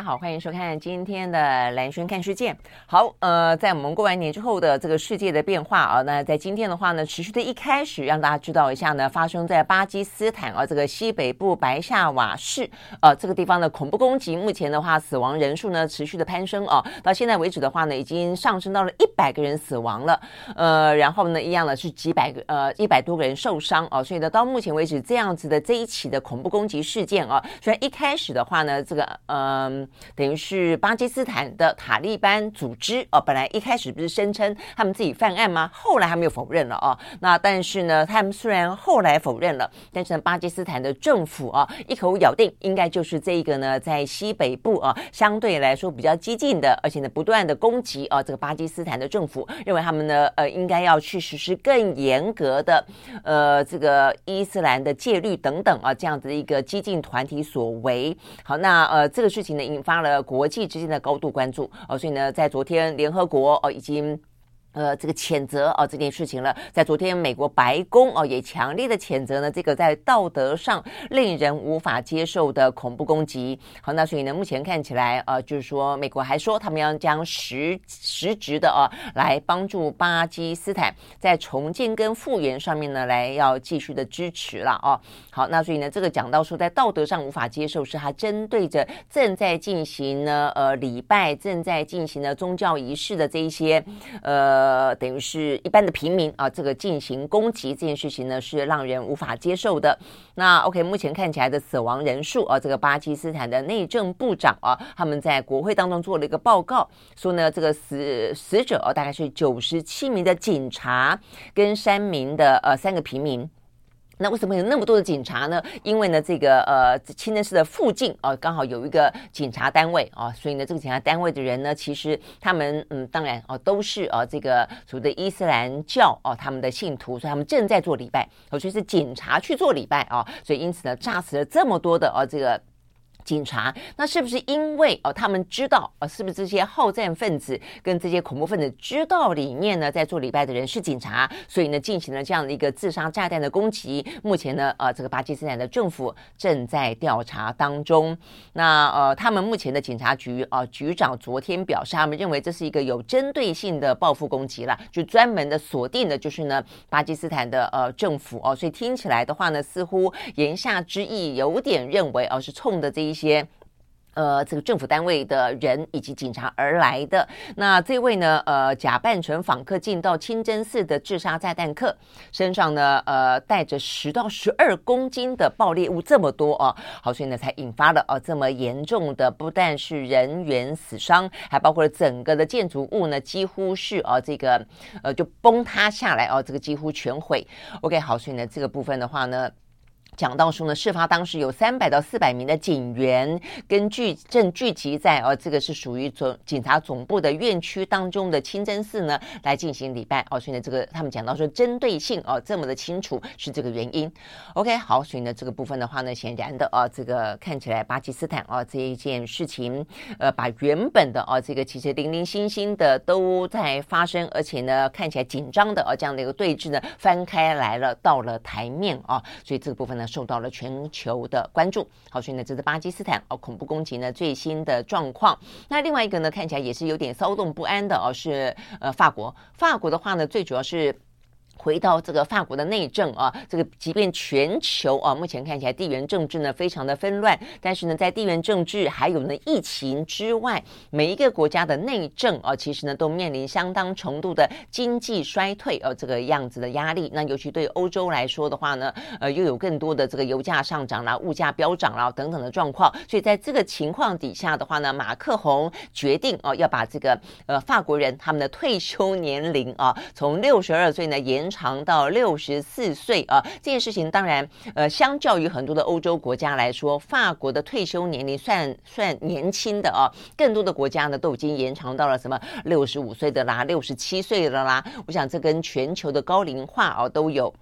家好，欢迎收看今天的蓝轩看世界。好，呃，在我们过完年之后的这个世界的变化啊，那在今天的话呢，持续的一开始让大家知道一下呢，发生在巴基斯坦啊这个西北部白下瓦市呃这个地方的恐怖攻击，目前的话死亡人数呢持续的攀升啊，到现在为止的话呢，已经上升到了一百个人死亡了，呃，然后呢，一样的是几百个呃一百多个人受伤啊，所以呢，到目前为止这样子的这一起的恐怖攻击事件啊，虽然一开始的话呢，这个嗯。等于是巴基斯坦的塔利班组织哦，本来一开始不是声称他们自己犯案吗？后来他们又否认了哦。那但是呢，他们虽然后来否认了，但是呢，巴基斯坦的政府啊，一口咬定应该就是这个呢，在西北部啊，相对来说比较激进的，而且呢，不断的攻击啊，这个巴基斯坦的政府认为他们呢，呃，应该要去实施更严格的呃这个伊斯兰的戒律等等啊，这样子的一个激进团体所为。好，那呃这个事情呢，引发了国际之间的高度关注哦，所以呢，在昨天联合国哦已经。呃，这个谴责啊这件事情了，在昨天美国白宫哦也强烈的谴责呢，这个在道德上令人无法接受的恐怖攻击。好，那所以呢，目前看起来呃，就是说美国还说他们要将实实质的啊来帮助巴基斯坦在重建跟复原上面呢，来要继续的支持了哦。好，那所以呢，这个讲到说在道德上无法接受，是他针对着正在进行呢呃礼拜正在进行的宗教仪式的这一些呃。呃，等于是一般的平民啊，这个进行攻击这件事情呢，是让人无法接受的。那 OK，目前看起来的死亡人数啊，这个巴基斯坦的内政部长啊，他们在国会当中做了一个报告，说呢，这个死死者啊，大概是九十七名的警察跟三名的呃三个平民。那为什么有那么多的警察呢？因为呢，这个呃，清真寺的附近啊，刚好有一个警察单位啊，所以呢，这个警察单位的人呢，其实他们嗯，当然哦，都是啊，这个所谓的伊斯兰教哦，他们的信徒，所以他们正在做礼拜，尤其是警察去做礼拜啊，所以因此呢，炸死了这么多的啊，这个。警察，那是不是因为哦，他们知道啊，是不是这些好战分子跟这些恐怖分子知道里面呢，在做礼拜的人是警察，所以呢，进行了这样的一个自杀炸弹的攻击。目前呢，呃，这个巴基斯坦的政府正在调查当中。那呃，他们目前的警察局啊、呃，局长昨天表示，他们认为这是一个有针对性的报复攻击了，就专门的锁定的就是呢，巴基斯坦的呃政府哦、所以听起来的话呢，似乎言下之意有点认为哦、是冲的这一。一些呃，这个政府单位的人以及警察而来的。那这位呢，呃，假扮成访客进到清真寺的自杀炸弹客，身上呢，呃，带着十到十二公斤的爆裂物，这么多啊！好，所以呢，才引发了啊这么严重的，不但是人员死伤，还包括了整个的建筑物呢，几乎是啊这个呃就崩塌下来啊，这个几乎全毁。OK，好，所以呢，这个部分的话呢。讲到说呢，事发当时有三百到四百名的警员跟聚正聚集在哦，这个是属于总警察总部的院区当中的清真寺呢，来进行礼拜哦。所以呢，这个他们讲到说针对性哦，这么的清楚是这个原因。OK，好，所以呢，这个部分的话呢，显然的啊，这个看起来巴基斯坦啊这一件事情，呃，把原本的啊这个其实零零星星的都在发生，而且呢看起来紧张的啊这样的一个对峙呢翻开来了，到了台面啊，所以这个部分呢。受到了全球的关注。好，所以呢，这是巴基斯坦哦恐怖攻击呢最新的状况。那另外一个呢，看起来也是有点骚动不安的哦，是呃法国。法国的话呢，最主要是。回到这个法国的内政啊，这个即便全球啊，目前看起来地缘政治呢非常的纷乱，但是呢，在地缘政治还有呢疫情之外，每一个国家的内政啊，其实呢都面临相当程度的经济衰退啊这个样子的压力。那尤其对欧洲来说的话呢，呃，又有更多的这个油价上涨啦、物价飙涨啦等等的状况。所以在这个情况底下的话呢，马克宏决定、啊、要把这个呃法国人他们的退休年龄啊从六十二岁呢延。长到六十四岁啊，这件事情当然，呃，相较于很多的欧洲国家来说，法国的退休年龄算算年轻的啊，更多的国家呢都已经延长到了什么六十五岁的啦，六十七岁的啦。我想这跟全球的高龄化啊都有。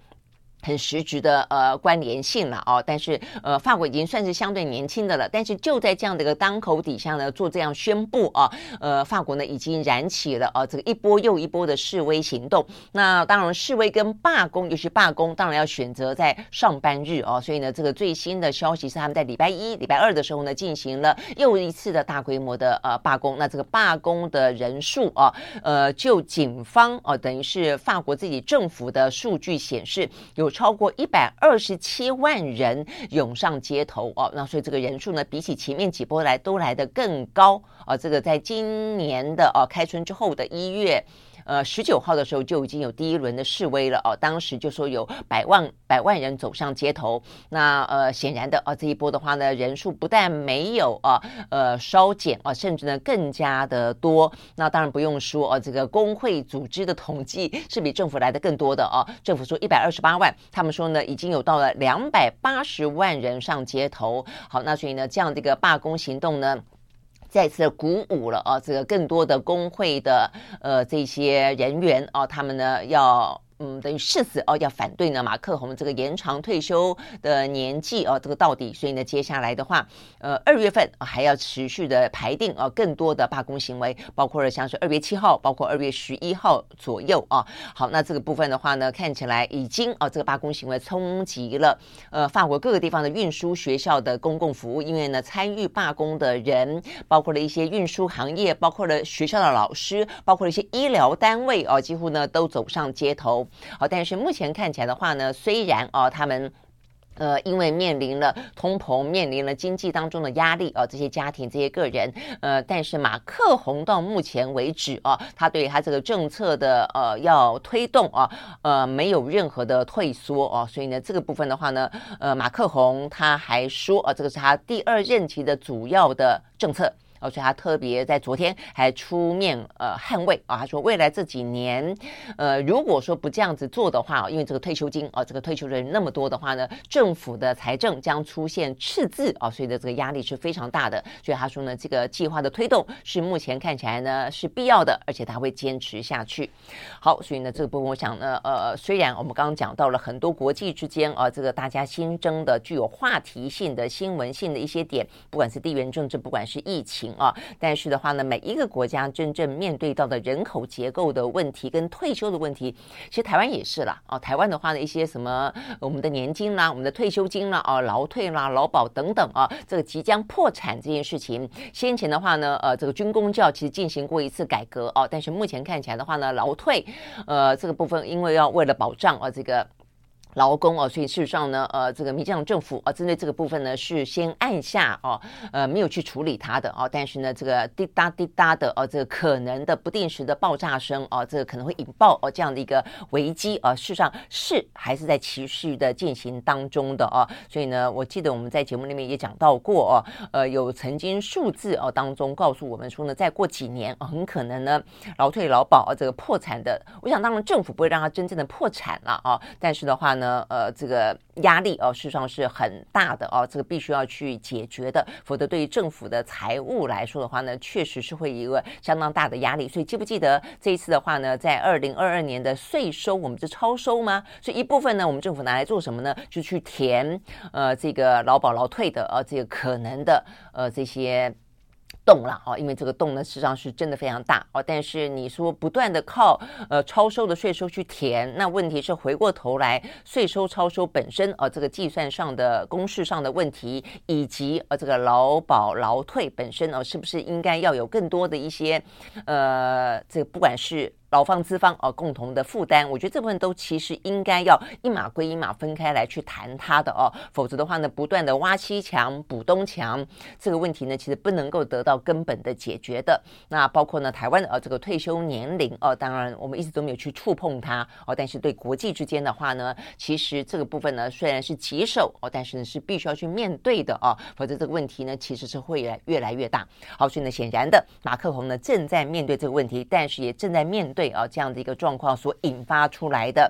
很实质的呃关联性了哦，但是呃法国已经算是相对年轻的了，但是就在这样的一个当口底下呢，做这样宣布啊，呃法国呢已经燃起了啊这个一波又一波的示威行动。那当然示威跟罢工，尤其罢工当然要选择在上班日哦，所以呢这个最新的消息是他们在礼拜一、礼拜二的时候呢进行了又一次的大规模的呃罢工。那这个罢工的人数啊，呃就警方哦、啊、等于是法国自己政府的数据显示有。超过一百二十七万人涌上街头哦，那所以这个人数呢，比起前面几波来都来得更高啊。这个在今年的哦开春之后的一月。呃，十九号的时候就已经有第一轮的示威了哦，当时就说有百万百万人走上街头。那呃，显然的啊，这一波的话呢，人数不但没有啊，呃，稍减啊，甚至呢更加的多。那当然不用说啊，这个工会组织的统计是比政府来的更多的啊。政府说一百二十八万，他们说呢已经有到了两百八十万人上街头。好，那所以呢，这样的一个罢工行动呢。再次鼓舞了啊，这个更多的工会的呃这些人员啊，他们呢要。嗯，等于誓死哦，要反对呢马克宏这个延长退休的年纪哦，这个到底，所以呢，接下来的话，呃，二月份还要持续的排定啊，更多的罢工行为，包括了像是二月七号，包括二月十一号左右啊。好，那这个部分的话呢，看起来已经啊，这个罢工行为冲击了呃法国各个地方的运输学校的公共服务，因为呢，参与罢工的人，包括了一些运输行业，包括了学校的老师，包括了一些医疗单位啊，几乎呢都走上街头。好，但是目前看起来的话呢，虽然哦，他们呃，因为面临了通膨，面临了经济当中的压力啊，这些家庭、这些个人，呃，但是马克宏到目前为止啊，他对他这个政策的呃要推动啊，呃，没有任何的退缩哦，所以呢，这个部分的话呢，呃，马克宏他还说啊，这个是他第二任期的主要的政策。而且他特别在昨天还出面呃捍卫啊，他说未来这几年，呃如果说不这样子做的话，因为这个退休金啊，这个退休人那么多的话呢，政府的财政将出现赤字啊，所以的这个压力是非常大的。所以他说呢，这个计划的推动是目前看起来呢是必要的，而且他会坚持下去。好，所以呢这个部分我想呢，呃虽然我们刚刚讲到了很多国际之间啊，这个大家新增的具有话题性的新闻性的一些点，不管是地缘政治，不管是疫情。啊，但是的话呢，每一个国家真正面对到的人口结构的问题跟退休的问题，其实台湾也是啦。啊，台湾的话呢，一些什么我们的年金啦、我们的退休金啦、啊劳退啦、劳保等等啊，这个即将破产这件事情，先前的话呢，呃，这个军公教其实进行过一次改革啊，但是目前看起来的话呢，劳退，呃，这个部分因为要为了保障啊这个。劳工哦，所以事实上呢，呃，这个民进党政府啊，针对这个部分呢，是先按下哦，呃，没有去处理它的哦，但是呢，这个滴答滴答的哦，这个可能的不定时的爆炸声哦，这个可能会引爆哦这样的一个危机啊，事实上是还是在持续的进行当中的哦，所以呢，我记得我们在节目里面也讲到过哦，呃，有曾经数字哦当中告诉我们说呢，再过几年哦，很可能呢，劳退劳保啊这个破产的，我想当然政府不会让它真正的破产了啊，但是的话呢。呢，呃，这个压力哦，事实上是很大的哦，这个必须要去解决的，否则对于政府的财务来说的话呢，确实是会一个相当大的压力。所以记不记得这一次的话呢，在二零二二年的税收，我们是超收吗？所以一部分呢，我们政府拿来做什么呢？就去填呃这个劳保劳退的呃这个可能的呃这些。洞了哦，因为这个洞呢，实际上是真的非常大哦。但是你说不断的靠呃超收的税收去填，那问题是回过头来税收超收本身呃这个计算上的公式上的问题，以及呃这个劳保劳退本身哦，是不是应该要有更多的一些呃这不管是。劳方资方哦，共同的负担，我觉得这部分都其实应该要一码归一码分开来去谈它的哦，否则的话呢，不断的挖西墙补东墙，这个问题呢，其实不能够得到根本的解决的。那包括呢，台湾的呃这个退休年龄哦，当然我们一直都没有去触碰它哦，但是对国际之间的话呢，其实这个部分呢，虽然是棘手哦，但是呢是必须要去面对的哦，否则这个问题呢，其实是会越来越大。好，所以呢，显然的，马克宏呢正在面对这个问题，但是也正在面对。对啊，这样的一个状况所引发出来的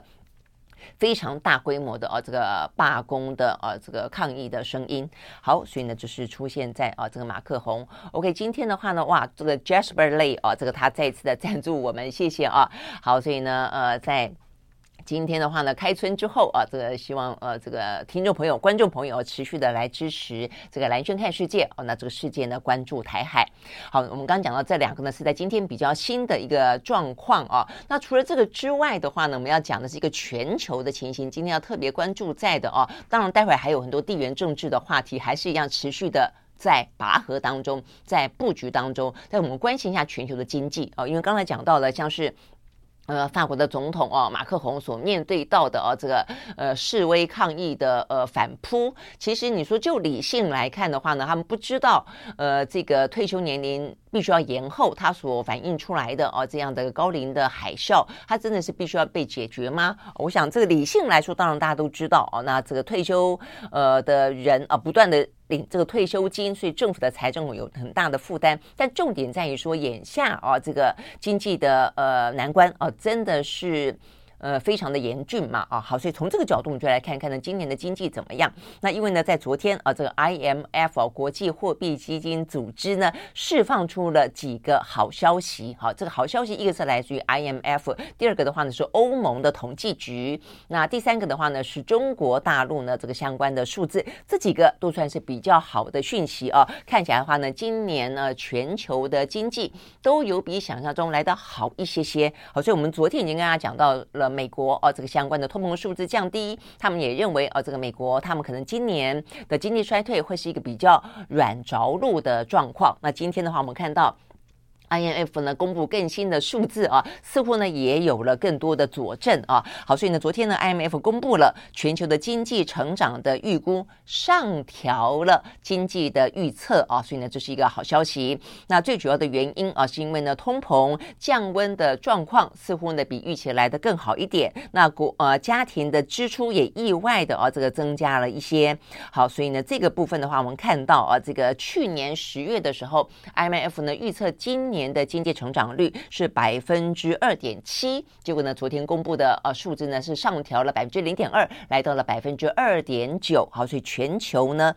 非常大规模的啊，这个罢工的啊，这个抗议的声音。好，所以呢，就是出现在啊，这个马克宏。OK，今天的话呢，哇，这个 Jasper Lay 啊，这个他再次的赞助我们，谢谢啊。好，所以呢，呃，在。今天的话呢，开春之后啊，这个希望呃，这个听众朋友、观众朋友持续的来支持这个蓝轩看世界哦。那这个世界呢，关注台海。好，我们刚讲到这两个呢，是在今天比较新的一个状况啊。那除了这个之外的话呢，我们要讲的是一个全球的情形。今天要特别关注在的啊，当然待会儿还有很多地缘政治的话题，还是一样持续的在拔河当中，在布局当中。但我们关心一下全球的经济啊，因为刚才讲到了像是。呃，法国的总统哦，马克宏所面对到的哦，这个呃示威抗议的呃反扑，其实你说就理性来看的话呢，他们不知道呃这个退休年龄必须要延后，它所反映出来的哦这样的高龄的海啸，它真的是必须要被解决吗？我想这个理性来说，当然大家都知道哦，那这个退休呃的人啊，不断的。领这个退休金，所以政府的财政有很大的负担。但重点在于说，眼下啊，这个经济的呃难关啊，真的是。呃，非常的严峻嘛，啊，好，所以从这个角度，我们就来看看呢，今年的经济怎么样？那因为呢，在昨天啊，这个 IMF，国际货币基金组织呢，释放出了几个好消息。好，这个好消息，一个是来自于 IMF，第二个的话呢是欧盟的统计局，那第三个的话呢是中国大陆呢这个相关的数字，这几个都算是比较好的讯息啊。看起来的话呢，今年呢全球的经济都有比想象中来得好一些些。好，所以我们昨天已经跟大家讲到了。美国哦，这个相关的通膨数字降低，他们也认为哦，这个美国他们可能今年的经济衰退会是一个比较软着陆的状况。那今天的话，我们看到。IMF 呢公布更新的数字啊，似乎呢也有了更多的佐证啊。好，所以呢昨天呢 IMF 公布了全球的经济成长的预估，上调了经济的预测啊，所以呢这是一个好消息。那最主要的原因啊，是因为呢通膨降温的状况似乎呢比预期来的更好一点。那国呃家庭的支出也意外的啊这个增加了一些。好，所以呢这个部分的话，我们看到啊这个去年十月的时候，IMF 呢预测今年。年的经济成长率是百分之二点七，结果呢，昨天公布的呃数字呢是上调了百分之零点二，来到了百分之二点九。好，所以全球呢。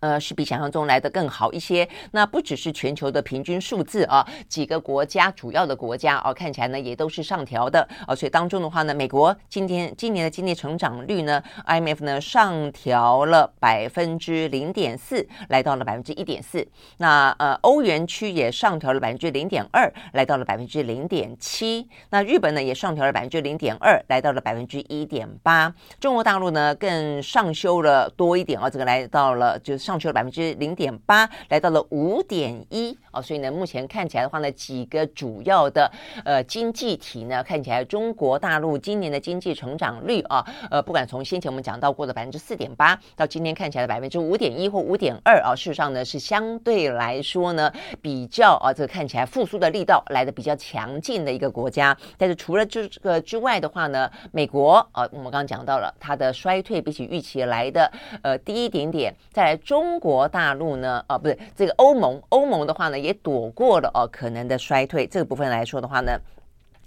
呃，是比想象中来的更好一些。那不只是全球的平均数字啊，几个国家主要的国家啊，看起来呢也都是上调的啊。所以当中的话呢，美国今天今年的经济成长率呢，IMF 呢上调了百分之零点四，来到了百分之一点四。那呃，欧元区也上调了百分之零点二，来到了百分之零点七。那日本呢也上调了百分之零点二，来到了百分之一点八。中国大陆呢更上修了多一点啊，这个来到了就是。上去了百分之零点八，来到了五点一啊，所以呢，目前看起来的话呢，几个主要的呃经济体呢，看起来中国大陆今年的经济成长率啊，呃，不管从先前我们讲到过的百分之四点八，到今天看起来的百分之五点一或五点二啊，事实上呢是相对来说呢比较啊，这个看起来复苏的力道来的比较强劲的一个国家。但是除了这个之外的话呢，美国啊，我们刚刚讲到了它的衰退比起预期来的呃低一点点，再来中。中国大陆呢？啊，不对，这个欧盟，欧盟的话呢，也躲过了哦可能的衰退。这个部分来说的话呢，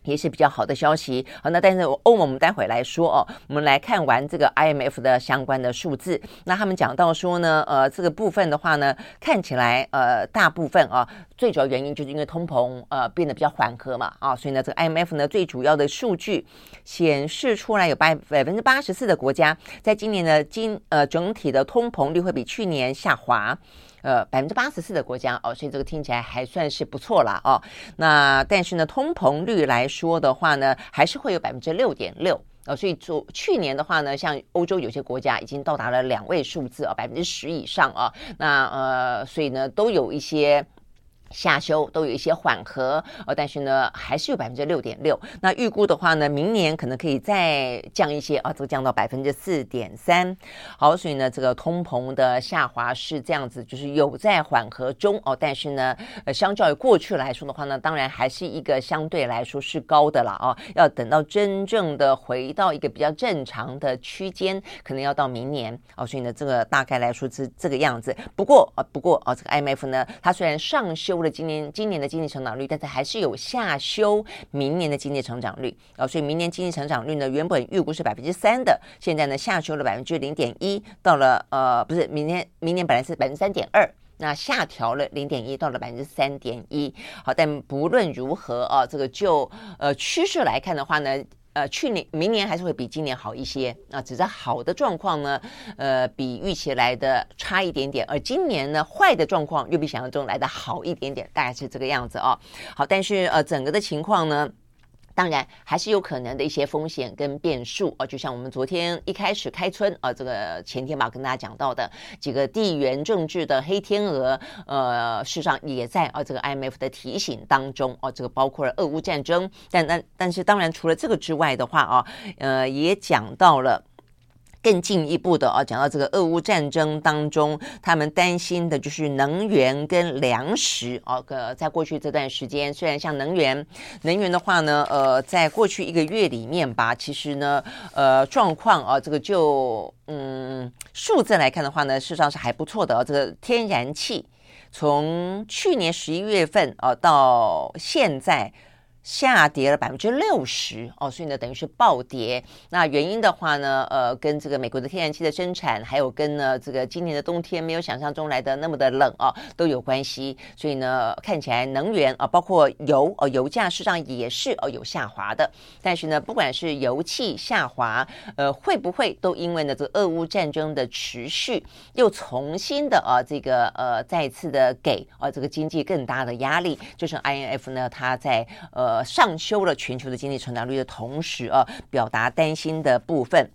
也是比较好的消息。好，那但是欧盟我们待会来说哦。我们来看完这个 IMF 的相关的数字，那他们讲到说呢，呃，这个部分的话呢，看起来呃大部分啊，最主要原因就是因为通膨呃变得比较缓和嘛啊，所以呢，这个 IMF 呢最主要的数据显示出来有百百分之八十四的国家在今年的经呃整体的通膨率会比去年下滑。呃，百分之八十四的国家哦，所以这个听起来还算是不错了哦。那但是呢，通膨率来说的话呢，还是会有百分之六点六哦。所以昨去年的话呢，像欧洲有些国家已经到达了两位数字啊，百分之十以上啊。那呃，所以呢，都有一些。下修都有一些缓和，呃，但是呢，还是有百分之六点六。那预估的话呢，明年可能可以再降一些啊，这个降到百分之四点三。好，所以呢，这个通膨的下滑是这样子，就是有在缓和中哦。但是呢，呃，相较于过去来说的话呢，当然还是一个相对来说是高的了啊。要等到真正的回到一个比较正常的区间，可能要到明年哦。所以呢，这个大概来说是这个样子。不过啊，不过啊，这个 IMF 呢，它虽然上修。了今年今年的经济成长率，但是还是有下修明年的经济成长率啊，所以明年经济成长率呢，原本预估是百分之三的，现在呢下修了百分之零点一，到了呃不是明年明年本来是百分之三点二，那下调了零点一，到了百分之三点一。好，但不论如何啊，这个就呃趋势来看的话呢。呃，去年、明年还是会比今年好一些啊，只是好的状况呢，呃，比预期来的差一点点，而今年呢，坏的状况又比想象中来的好一点点，大概是这个样子啊。好，但是呃，整个的情况呢，当然还是有可能的一些风险跟变数啊，就像我们昨天一开始开春啊，这个前天吧跟大家讲到的几个地缘政治的黑天鹅，呃，事实上也在啊这个 IMF 的提醒当中啊，这个包括了俄乌战争，但但但是当然除了这个之外的话啊，呃，也讲到了。更进一步的啊，讲到这个俄乌战争当中，他们担心的就是能源跟粮食啊。呃，在过去这段时间，虽然像能源，能源的话呢，呃，在过去一个月里面吧，其实呢，呃，状况啊，这个就嗯，数字来看的话呢，事实上是还不错的。这个天然气从去年十一月份啊到现在。下跌了百分之六十哦，所以呢，等于是暴跌。那原因的话呢，呃，跟这个美国的天然气的生产，还有跟呢这个今年的冬天没有想象中来的那么的冷啊，都有关系。所以呢，看起来能源啊，包括油哦，油价实际上也是哦有下滑的。但是呢，不管是油气下滑，呃，会不会都因为呢这个俄乌战争的持续，又重新的啊这个呃再次的给啊这个经济更大的压力？就是 I N F 呢，它在呃。呃，上修了全球的经济成长率的同时啊，表达担心的部分。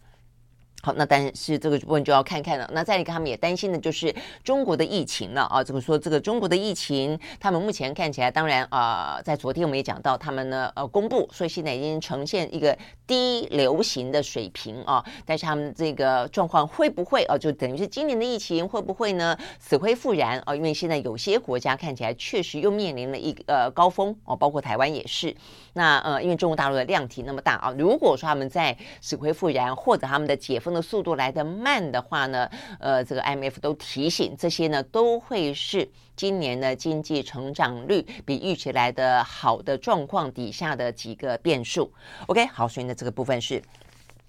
好，那但是这个部分就要看看了。那再一个，他们也担心的就是中国的疫情了啊。这个说这个中国的疫情，他们目前看起来，当然啊、在昨天我们也讲到，他们呢呃公布，所以现在已经呈现一个低流行的水平啊。但是他们这个状况会不会啊，就等于是今年的疫情会不会呢死灰复燃啊？因为现在有些国家看起来确实又面临了一个呃高峰哦，包括台湾也是。那呃，因为中国大陆的量体那么大啊，如果说他们在死灰复燃或者他们的解封的速度来得慢的话呢，呃，这个 M F 都提醒这些呢都会是今年的经济成长率比预期来的好的状况底下的几个变数。OK，好，所以呢这个部分是。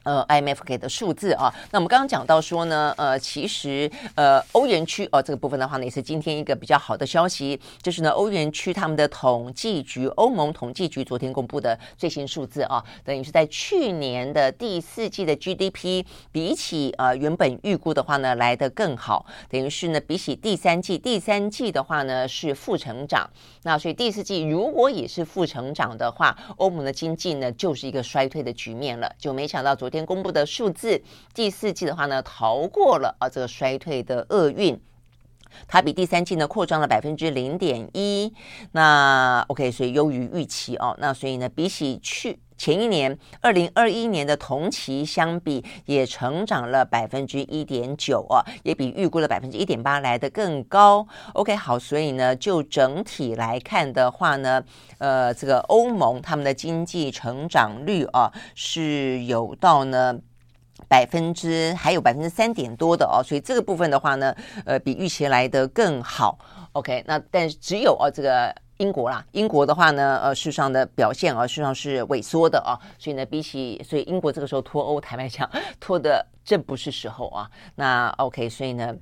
呃，IMF 给的数字啊，那我们刚刚讲到说呢，呃，其实呃，欧元区哦，这个部分的话呢，也是今天一个比较好的消息，就是呢，欧元区他们的统计局，欧盟统计局昨天公布的最新数字啊，等于是在去年的第四季的 GDP 比起呃原本预估的话呢，来得更好，等于是呢，比起第三季，第三季的话呢是负成长，那所以第四季如果也是负成长的话，欧盟的经济呢就是一个衰退的局面了，就没想到昨天。公布的数字，第四季的话呢，逃过了啊这个衰退的厄运，它比第三季呢扩张了百分之零点一，那 OK，所以优于预期哦。那所以呢，比起去前一年二零二一年的同期相比，也成长了百分之一点九啊，也比预估的百分之一点八来得更高。OK，好，所以呢，就整体来看的话呢，呃，这个欧盟他们的经济成长率啊是有到呢百分之还有百分之三点多的哦，所以这个部分的话呢，呃，比预期来的更好。OK，那但是只有哦这个。英国啦，英国的话呢，呃，事实上的表现啊，事实上是萎缩的啊，所以呢，比起，所以英国这个时候脱欧，坦白讲，脱的真不是时候啊。那 OK，所以呢，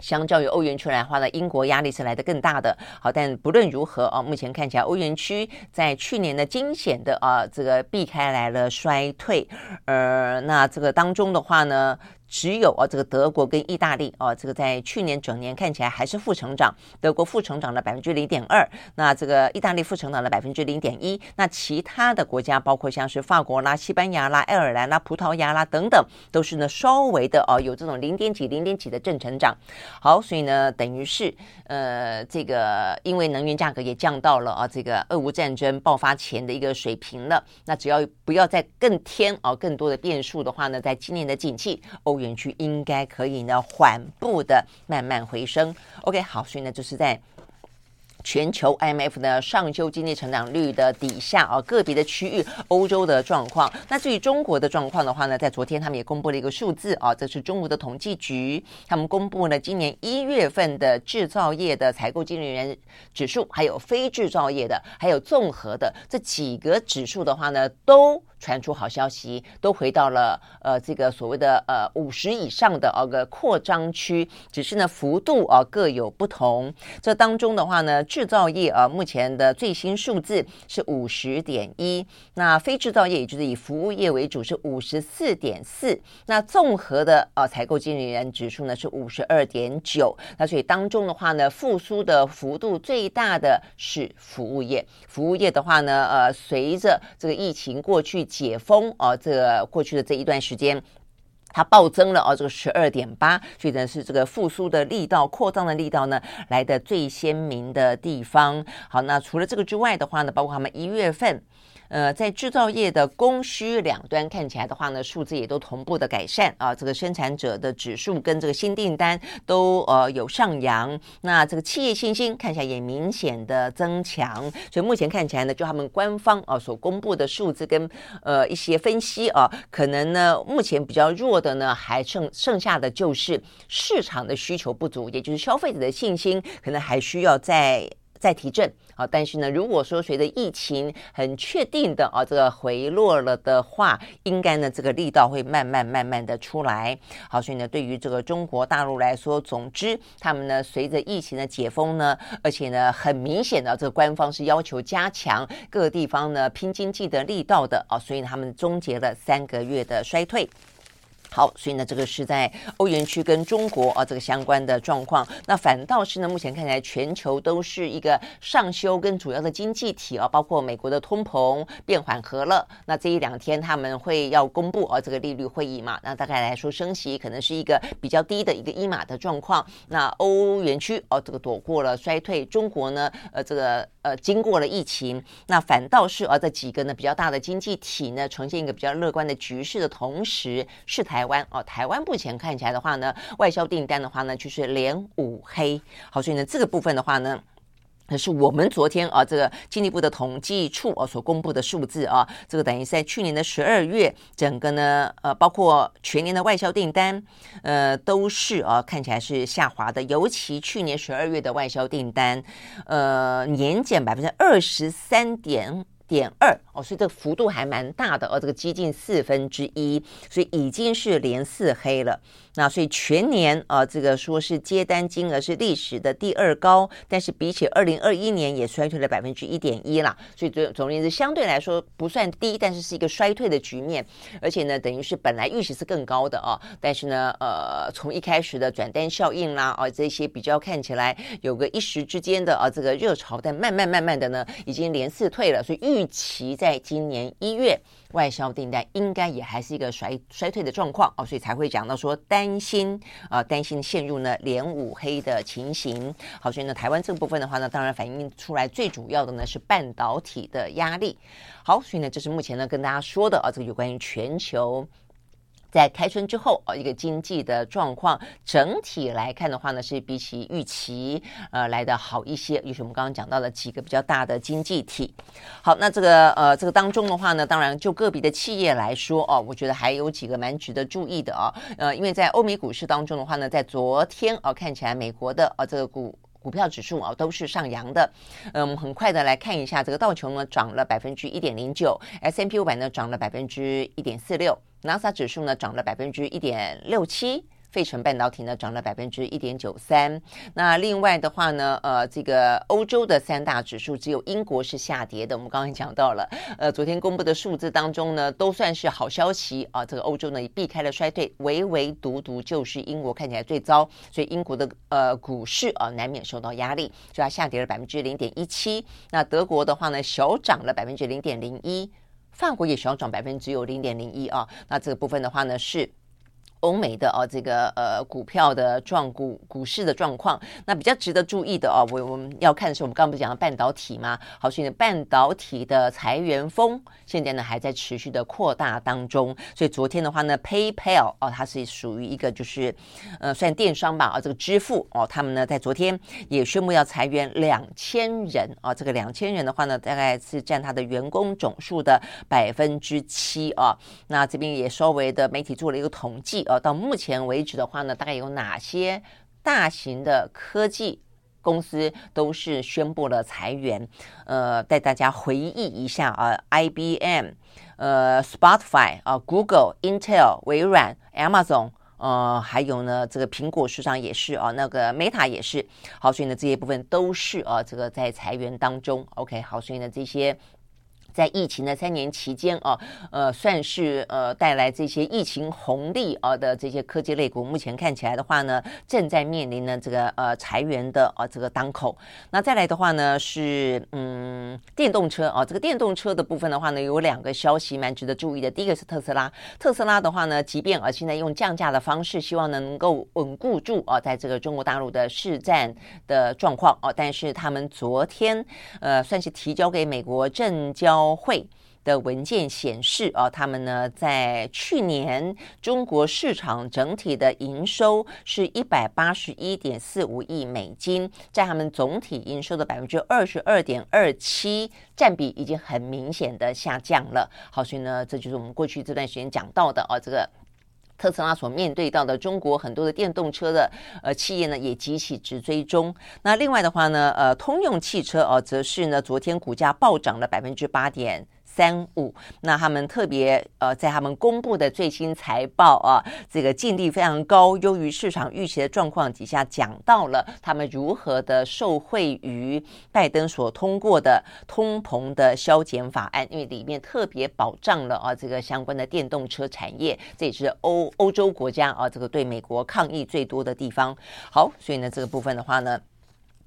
相较于欧元区来话呢，英国压力是来的更大的。好，但不论如何啊，目前看起来欧元区在去年的惊险的啊，这个避开来了衰退，呃，那这个当中的话呢。只有啊，这个德国跟意大利啊，这个在去年整年看起来还是负成长，德国负成长了百分之零点二，那这个意大利负成长了百分之零点一，那其他的国家包括像是法国啦、西班牙啦、爱尔兰啦、葡萄牙啦等等，都是呢稍微的哦有这种零点几、零点几的正成长。好，所以呢，等于是呃这个因为能源价格也降到了啊这个俄乌战争爆发前的一个水平了，那只要不要再更添啊更多的变数的话呢，在今年的景气欧。园区应该可以呢，缓步的慢慢回升。OK，好，所以呢，就是在全球 IMF 的上修经济成长率的底下啊，个别的区域，欧洲的状况。那至于中国的状况的话呢，在昨天他们也公布了一个数字啊，这是中国的统计局，他们公布了今年一月份的制造业的采购经理人指数，还有非制造业的，还有综合的这几个指数的话呢，都。传出好消息，都回到了呃这个所谓的呃五十以上的呃个扩张区，只是呢幅度啊、各有不同。这当中的话呢，制造业啊、目前的最新数字是五十点一，那非制造业也就是以服务业为主是五十四点四，那综合的呃采购经理人指数呢是五十二点九，那所以当中的话呢，复苏的幅度最大的是服务业，服务业的话呢，呃随着这个疫情过去解封啊、这个过去的这一段时间。它暴增了哦，这个十二点八，所以呢是这个复苏的力道、扩张的力道呢来的最鲜明的地方。好，那除了这个之外的话呢，包括他们一月份。呃，在制造业的供需两端看起来的话呢，数字也都同步的改善啊。这个生产者的指数跟这个新订单都呃有上扬，那这个企业信心看起来也明显的增强。所以目前看起来呢，就他们官方啊所公布的数字跟呃一些分析啊，可能呢目前比较弱的呢，还剩剩下的就是市场的需求不足，也就是消费者的信心可能还需要再。再提振啊，但是呢，如果说随着疫情很确定的啊这个回落了的话，应该呢这个力道会慢慢慢慢的出来。好，所以呢，对于这个中国大陆来说，总之他们呢随着疫情的解封呢，而且呢很明显的这个官方是要求加强各个地方呢拼经济的力道的啊，所以他们终结了三个月的衰退。好，所以呢，这个是在欧元区跟中国啊这个相关的状况。那反倒是呢，目前看起来全球都是一个上修，跟主要的经济体啊，包括美国的通膨变缓和了。那这一两天他们会要公布啊这个利率会议嘛？那大概来说，升息可能是一个比较低的一个一码的状况。那欧元区哦，这个躲过了衰退。中国呢，呃，这个呃经过了疫情，那反倒是啊这几个呢比较大的经济体呢，呈现一个比较乐观的局势的同时，是台。台湾哦，台湾目前看起来的话呢，外销订单的话呢，就是连五黑。好，所以呢，这个部分的话呢，那是我们昨天啊，这个经济部的统计处啊所公布的数字啊，这个等于在去年的十二月，整个呢，呃，包括全年的外销订单，呃，都是啊，看起来是下滑的，尤其去年十二月的外销订单，呃，年减百分之二十三点。点二哦，所以这个幅度还蛮大的，哦、这个接近四分之一，所以已经是连四黑了。那所以全年啊，这个说是接单金额是历史的第二高，但是比起二零二一年也衰退了百分之一点一啦。所以总总而言之，相对来说不算低，但是是一个衰退的局面。而且呢，等于是本来预期是更高的啊，但是呢，呃，从一开始的转单效应啦，啊，这些比较看起来有个一时之间的啊这个热潮，但慢慢慢慢的呢，已经连四退了。所以预预期在今年一月。外销订单应该也还是一个衰衰退的状况哦，所以才会讲到说担心啊，担心陷入呢连五黑的情形。好，所以呢，台湾这个部分的话呢，当然反映出来最主要的呢是半导体的压力。好，所以呢，这是目前呢跟大家说的啊，这个有关于全球。在开春之后，呃，一个经济的状况整体来看的话呢，是比起预期呃来的好一些。就是我们刚刚讲到了几个比较大的经济体。好，那这个呃这个当中的话呢，当然就个别的企业来说哦，我觉得还有几个蛮值得注意的啊。呃，因为在欧美股市当中的话呢，在昨天哦看起来美国的呃这个股股票指数啊都是上扬的。嗯，我们很快的来看一下这个道琼呢涨了百分之一点零九，S M P 五百呢涨了百分之一点四六。纳斯达指数呢涨了百分之一点六七，费城半导体呢涨了百分之一点九三。那另外的话呢，呃，这个欧洲的三大指数只有英国是下跌的。我们刚才讲到了，呃，昨天公布的数字当中呢，都算是好消息啊。这个欧洲呢也避开了衰退，唯唯独独就是英国看起来最糟，所以英国的呃股市啊难免受到压力，所以它下跌了百分之零点一七。那德国的话呢，小涨了百分之零点零一。法国也小涨百分之只有零点零一啊，那这个部分的话呢是。欧美的哦，这个呃股票的状股股市的状况，那比较值得注意的哦，我我们要看的是我们刚刚不是讲的半导体吗？好，所以呢，半导体的裁员风现在呢还在持续的扩大当中。所以昨天的话呢，PayPal 哦，它是属于一个就是呃算电商吧啊，这个支付哦，他们呢在昨天也宣布要裁员两千人啊，这个两千人的话呢，大概是占它的员工总数的百分之七啊。那这边也稍微的媒体做了一个统计啊。到目前为止的话呢，大概有哪些大型的科技公司都是宣布了裁员。呃，带大家回忆一下啊，IBM、呃，Spotify 啊，Google、Intel、微软、Amazon。呃，还有呢，这个苹果市场也是啊，那个 Meta 也是。好，所以呢，这些部分都是啊，这个在裁员当中。OK，好，所以呢，这些。在疫情的三年期间啊，呃，算是呃带来这些疫情红利啊的这些科技类股，目前看起来的话呢，正在面临呢这个呃裁员的啊这个当口。那再来的话呢是嗯电动车啊，这个电动车的部分的话呢，有两个消息蛮值得注意的。第一个是特斯拉，特斯拉的话呢，即便啊现在用降价的方式，希望能够稳固住啊在这个中国大陆的市占的状况啊，但是他们昨天呃算是提交给美国证交。会的文件显示，啊，他们呢在去年中国市场整体的营收是一百八十一点四五亿美金，占他们总体营收的百分之二十二点二七，占比已经很明显的下降了。好，所以呢，这就是我们过去这段时间讲到的啊，这个特斯拉所面对到的中国很多的电动车的呃企业呢，也极其直追中。那另外的话呢，呃，通用汽车哦，则是呢昨天股价暴涨了百分之八点。三五，那他们特别呃，在他们公布的最新财报啊，这个净利非常高，优于市场预期的状况底下，讲到了他们如何的受惠于拜登所通过的通膨的削减法案，因为里面特别保障了啊这个相关的电动车产业，这也是欧欧洲国家啊这个对美国抗议最多的地方。好，所以呢这个部分的话呢。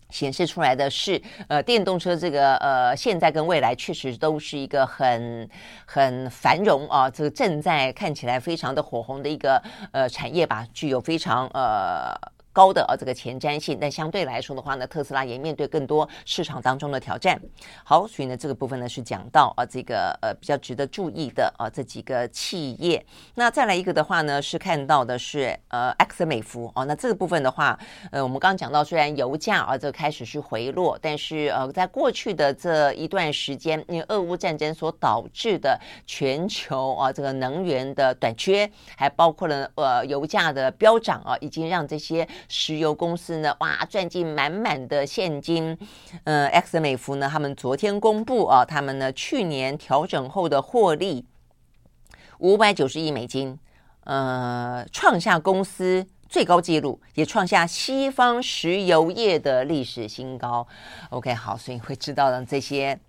显示出来的是，呃，电动车这个呃，现在跟未来确实都是一个很很繁荣啊，这个正在看起来非常的火红的一个呃产业吧，具有非常呃。高的啊，这个前瞻性，但相对来说的话呢，特斯拉也面对更多市场当中的挑战。好，所以呢，这个部分呢是讲到啊，这个呃比较值得注意的啊这几个企业。那再来一个的话呢，是看到的是呃埃克森美孚哦。那这个部分的话，呃，我们刚刚讲到，虽然油价啊这开始是回落，但是呃，在过去的这一段时间，因为俄乌战争所导致的全球啊这个能源的短缺，还包括了呃油价的飙涨啊，已经让这些。石油公司呢，哇，赚进满满的现金。呃，埃克森美孚呢，他们昨天公布啊，他们呢去年调整后的获利五百九十亿美金，呃，创下公司最高纪录，也创下西方石油业的历史新高。OK，好，所以会知道呢这些，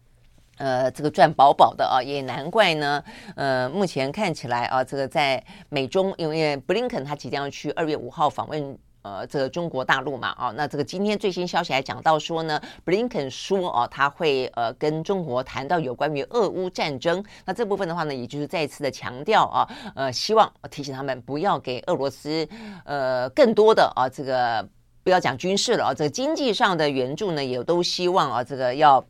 呃，这个赚饱饱的啊，也难怪呢。呃，目前看起来啊，这个在美中，因为布林肯他即将要去二月五号访问。呃，这个中国大陆嘛，啊，那这个今天最新消息还讲到说呢，布林肯说哦，他会呃跟中国谈到有关于俄乌战争。那这部分的话呢，也就是再次的强调啊，呃，希望提醒他们不要给俄罗斯呃更多的啊这个不要讲军事了啊，这个经济上的援助呢，也都希望啊这个要。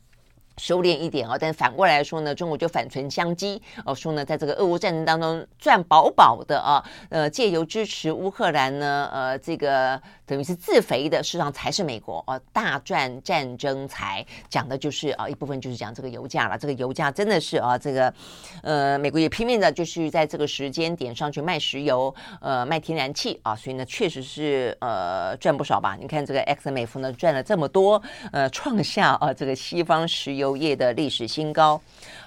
收敛一点啊，但反过来说呢，中国就反唇相讥哦，说呢，在这个俄乌战争当中赚饱饱的啊，呃，借由支持乌克兰呢，呃，这个等于是自肥的，事实上才是美国啊，大赚战争财，讲的就是啊，一部分就是讲这个油价了，这个油价真的是啊，这个呃，美国也拼命的就是在这个时间点上去卖石油，呃，卖天然气啊，所以呢，确实是呃赚不少吧？你看这个 X 美孚呢赚了这么多，呃，创下啊这个西方石油。业的历史新高，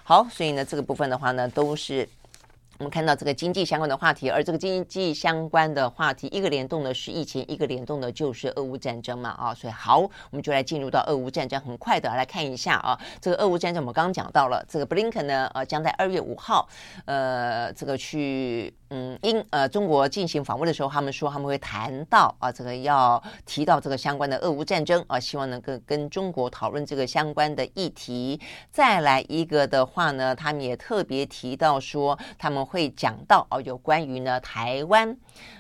好，所以呢，这个部分的话呢，都是。我们看到这个经济相关的话题，而这个经济相关的话题，一个联动的是疫情，一个联动的就是俄乌战争嘛啊，所以好，我们就来进入到俄乌战争，很快的来看一下啊，这个俄乌战争我们刚刚讲到了，这个布林肯呢，呃，将在二月五号，呃，这个去嗯英呃中国进行访问的时候，他们说他们会谈到啊，这个要提到这个相关的俄乌战争啊，希望能够跟中国讨论这个相关的议题。再来一个的话呢，他们也特别提到说他们。会讲到哦，有关于呢台湾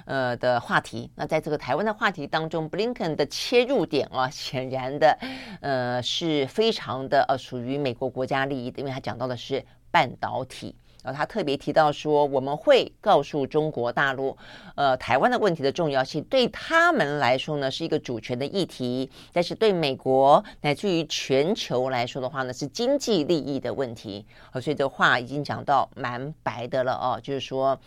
呃的话题。那在这个台湾的话题当中，布林肯的切入点啊，显然的呃是非常的呃属于美国国家利益的，因为他讲到的是半导体。然后他特别提到说，我们会告诉中国大陆，呃，台湾的问题的重要性，对他们来说呢是一个主权的议题，但是对美国乃至于全球来说的话呢是经济利益的问题。所以这话已经讲到蛮白的了哦，就是说。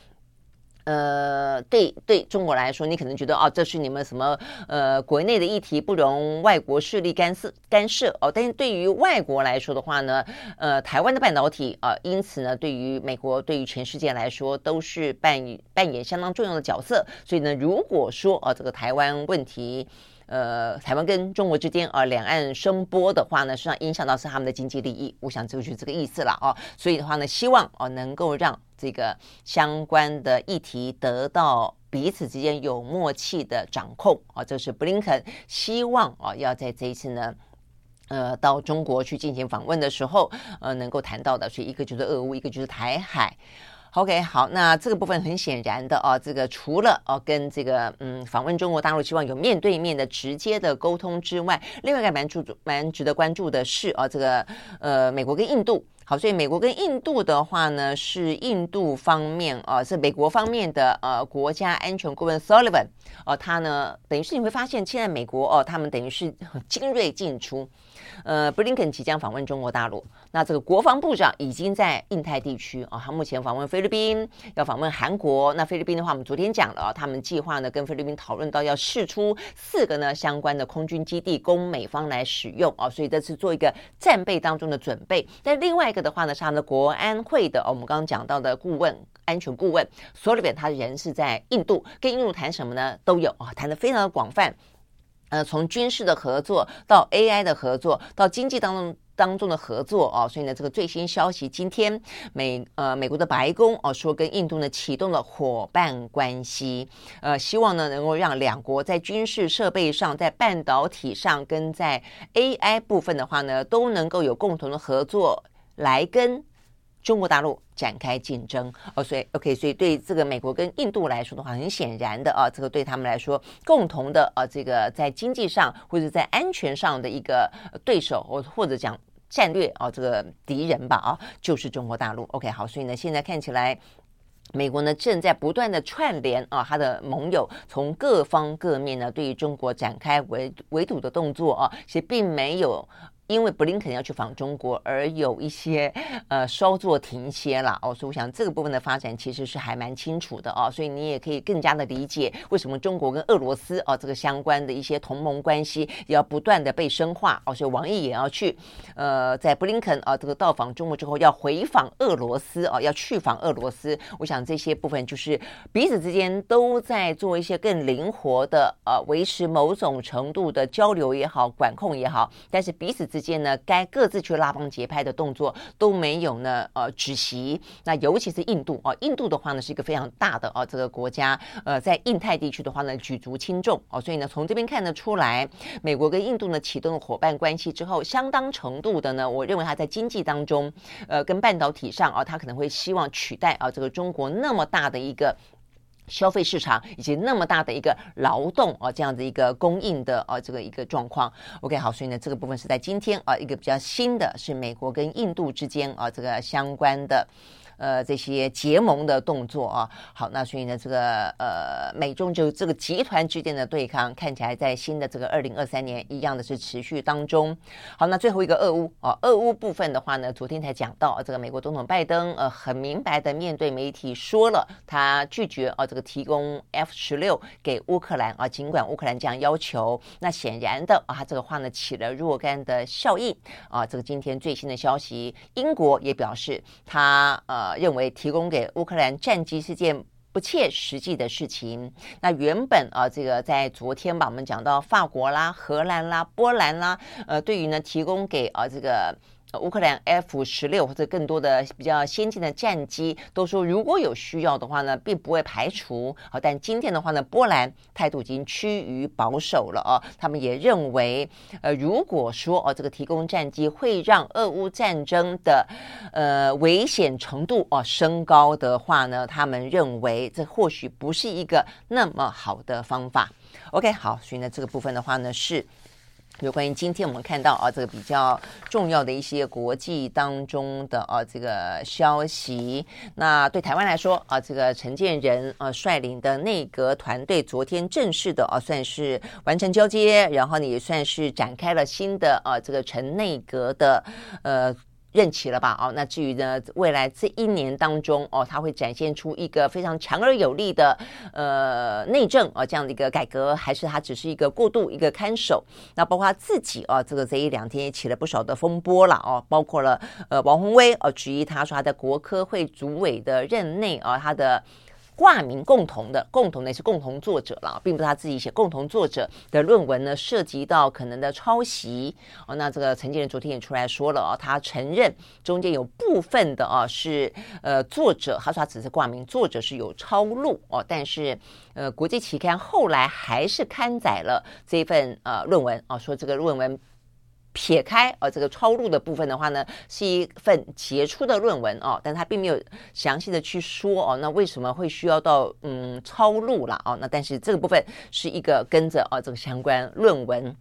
呃，对对，中国来说，你可能觉得哦，这是你们什么呃国内的议题，不容外国势力干涉干涉哦。但是对于外国来说的话呢，呃，台湾的半导体啊、因此呢，对于美国，对于全世界来说，都是扮演扮演相当重要的角色。所以呢，如果说啊、这个台湾问题，呃，台湾跟中国之间啊、两岸声波的话呢，实际上影响到是他们的经济利益。我想这就是这个意思了哦。所以的话呢，希望哦、能够让。这个相关的议题得到彼此之间有默契的掌控啊，这是布林肯希望啊，要在这一次呢，呃，到中国去进行访问的时候，呃，能够谈到的。所以一个就是俄乌，一个就是台海。OK，好，那这个部分很显然的哦，这个除了哦、跟这个嗯访问中国大陆，希望有面对面的直接的沟通之外，另外一个蛮注蛮值得关注的是哦，这个呃美国跟印度。好，所以美国跟印度的话呢，是印度方面啊，是美国方面的呃国家安全顾问 Sullivan，哦、他呢等于是你会发现，现在美国哦、他们等于是精锐进出。呃，布林肯即将访问中国大陆，那这个国防部长已经在印太地区啊，他目前访问菲律宾，要访问韩国。那菲律宾的话，我们昨天讲了啊，他们计划呢跟菲律宾讨论到要试出四个呢相关的空军基地供美方来使用啊，所以这是做一个战备当中的准备。但另外个的话呢，是他们的国安会的，我们刚刚讲到的顾问、安全顾问，所里边他人是在印度，跟印度谈什么呢？都有啊，谈的非常的广泛。呃，从军事的合作到 AI 的合作，到经济当中当中的合作哦，所以呢，这个最新消息，今天美呃美国的白宫哦说跟印度呢启动了伙伴关系，呃，希望呢能够让两国在军事设备上、在半导体上跟在 AI 部分的话呢，都能够有共同的合作来跟中国大陆。展开竞争哦，所以 OK，所以对这个美国跟印度来说的话，很显然的啊，这个对他们来说，共同的啊，这个在经济上或者在安全上的一个对手，或或者讲战略啊，这个敌人吧啊，就是中国大陆。OK，好，所以呢，现在看起来，美国呢正在不断的串联啊，他的盟友从各方各面呢，对于中国展开围围堵的动作啊，其实并没有。因为布林肯要去访中国，而有一些呃稍作停歇了哦，所以我想这个部分的发展其实是还蛮清楚的哦，所以你也可以更加的理解为什么中国跟俄罗斯哦这个相关的一些同盟关系也要不断的被深化哦，所以王毅也要去呃在布林肯啊这个到访中国之后要回访俄罗斯哦，要去访俄罗斯，我想这些部分就是彼此之间都在做一些更灵活的呃维持某种程度的交流也好，管控也好，但是彼此之间呢，该各自去拉帮结派的动作都没有呢，呃，止息。那尤其是印度啊，印度的话呢是一个非常大的啊这个国家，呃，在印太地区的话呢举足轻重哦，所以呢从这边看得出来，美国跟印度呢启动了伙伴关系之后，相当程度的呢，我认为它在经济当中，呃，跟半导体上啊，它可能会希望取代啊这个中国那么大的一个。消费市场以及那么大的一个劳动啊，这样的一个供应的啊，这个一个状况。OK，好，所以呢，这个部分是在今天啊，一个比较新的是美国跟印度之间啊，这个相关的。呃，这些结盟的动作啊，好，那所以呢，这个呃，美中就这个集团之间的对抗，看起来在新的这个二零二三年一样的是持续当中。好，那最后一个俄乌啊，俄乌部分的话呢，昨天才讲到，这个美国总统拜登呃，很明白的面对媒体说了，他拒绝啊，这个提供 F 十六给乌克兰啊，尽管乌克兰这样要求，那显然的啊，这个话呢起了若干的效应啊。这个今天最新的消息，英国也表示他呃。呃，认为提供给乌克兰战机是件不切实际的事情。那原本啊，这个在昨天吧，我们讲到法国啦、荷兰啦、波兰啦，呃，对于呢提供给啊这个。乌克兰 F 十六或者更多的比较先进的战机，都说如果有需要的话呢，并不会排除。好，但今天的话呢，波兰态度已经趋于保守了哦。他们也认为，呃，如果说哦，这个提供战机会让俄乌战争的呃危险程度哦升高的话呢，他们认为这或许不是一个那么好的方法。OK，好，所以呢，这个部分的话呢是。有关于今天我们看到啊，这个比较重要的一些国际当中的啊这个消息。那对台湾来说啊，这个陈建仁啊率领的内阁团队昨天正式的啊算是完成交接，然后呢也算是展开了新的啊这个陈内阁的呃。任期了吧？哦，那至于呢，未来这一年当中哦，他会展现出一个非常强而有力的呃内政啊、哦、这样的一个改革，还是他只是一个过渡一个看守？那包括他自己啊、哦，这个这一两天也起了不少的风波了哦，包括了呃王宏威哦质疑他说他在国科会主委的任内啊、哦，他的。挂名共同的，共同的是共同作者了，并不是他自己写。共同作者的论文呢，涉及到可能的抄袭哦。那这个陈建仁昨天也出来说了哦，他承认中间有部分的啊是呃作者，他说他只是挂名，作者是有抄录哦。但是呃国际期刊后来还是刊载了这份呃论文啊，说这个论文。撇开呃这个抄录的部分的话呢，是一份杰出的论文哦，但他并没有详细的去说哦，那为什么会需要到嗯抄录了哦？那但是这个部分是一个跟着哦这个相关论文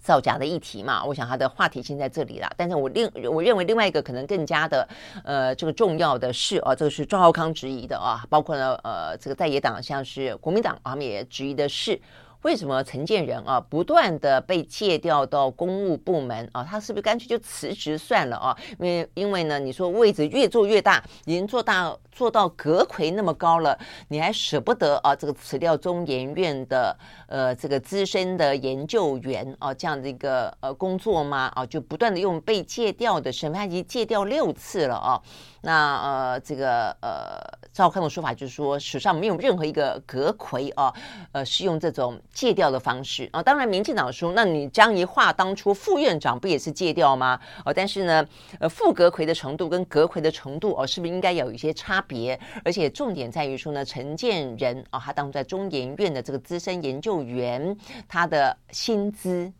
造假的议题嘛，我想他的话题性在这里啦。但是我另我认为另外一个可能更加的呃这个重要的是哦，这个是赵浩康质疑的啊，包括呢呃这个在野党像是国民党他们也质疑的是。为什么陈建仁啊不断的被借调到公务部门啊？他是不是干脆就辞职算了啊？因为因为呢，你说位置越做越大，已经做大做到阁揆那么高了，你还舍不得啊？这个辞掉中研院的呃这个资深的研究员啊这样的一个呃工作吗？啊，就不断的用被借调的身份，他已经借调六次了啊。那呃，这个呃，赵康的说法就是说，史上没有任何一个阁揆啊，呃，是用这种借调的方式啊。当然，民进党说，那你江宜樺当初副院长不也是借调吗？哦、但是呢，呃，副阁揆的程度跟阁揆的程度哦、是不是应该有一些差别？而且重点在于说呢，陈建仁啊，他当初在中研院的这个资深研究员，他的薪资。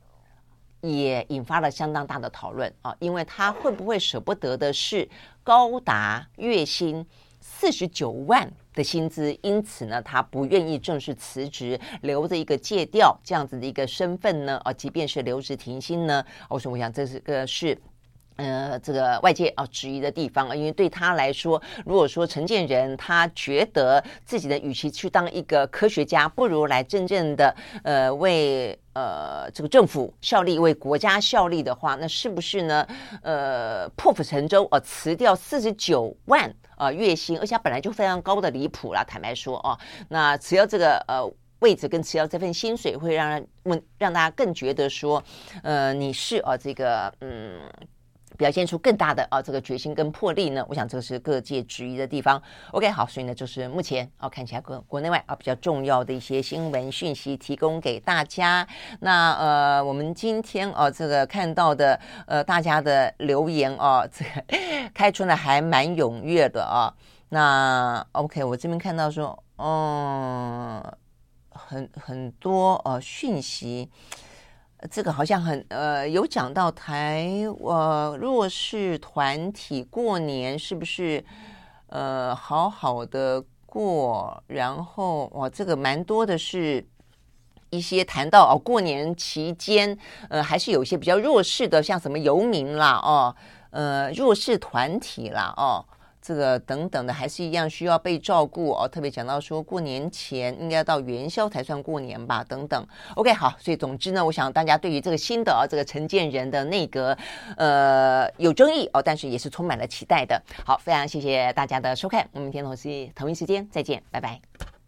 也引发了相当大的讨论啊，因为他会不会舍不得的是高达月薪四十九万的薪资，因此呢，他不愿意正式辞职，留着一个借调这样子的一个身份呢？啊，即便是留职停薪呢？我说，我想这是个是。呃，这个外界啊质疑的地方啊，因为对他来说，如果说陈建仁他觉得自己的与其去当一个科学家，不如来真正的呃为呃这个政府效力，为国家效力的话，那是不是呢？呃，破釜沉舟啊，辞掉四十九万啊、呃、月薪，而且本来就非常高的离谱了。坦白说啊，那辞掉这个呃位置跟辞掉这份薪水，会让人问让大家更觉得说，呃，你是啊这个嗯。表现出更大的啊这个决心跟魄力呢，我想这是各界质疑的地方。OK，好，所以呢就是目前啊看起来国国内外啊比较重要的一些新闻讯息提供给大家。那呃我们今天啊这个看到的呃大家的留言啊这个开出来还蛮踊跃的啊。那 OK，我这边看到说嗯很很多呃讯息。这个好像很呃有讲到台呃弱势团体过年是不是呃好好的过？然后哇，这个蛮多的是一些谈到哦，过年期间呃还是有一些比较弱势的，像什么游民啦哦，呃弱势团体啦哦。这个等等的还是一样需要被照顾哦，特别讲到说过年前应该到元宵才算过年吧，等等。OK，好，所以总之呢，我想大家对于这个新的啊这个承建人的内阁，呃，有争议哦，但是也是充满了期待的。好，非常谢谢大家的收看，我们明天同时同一时间再见，拜拜。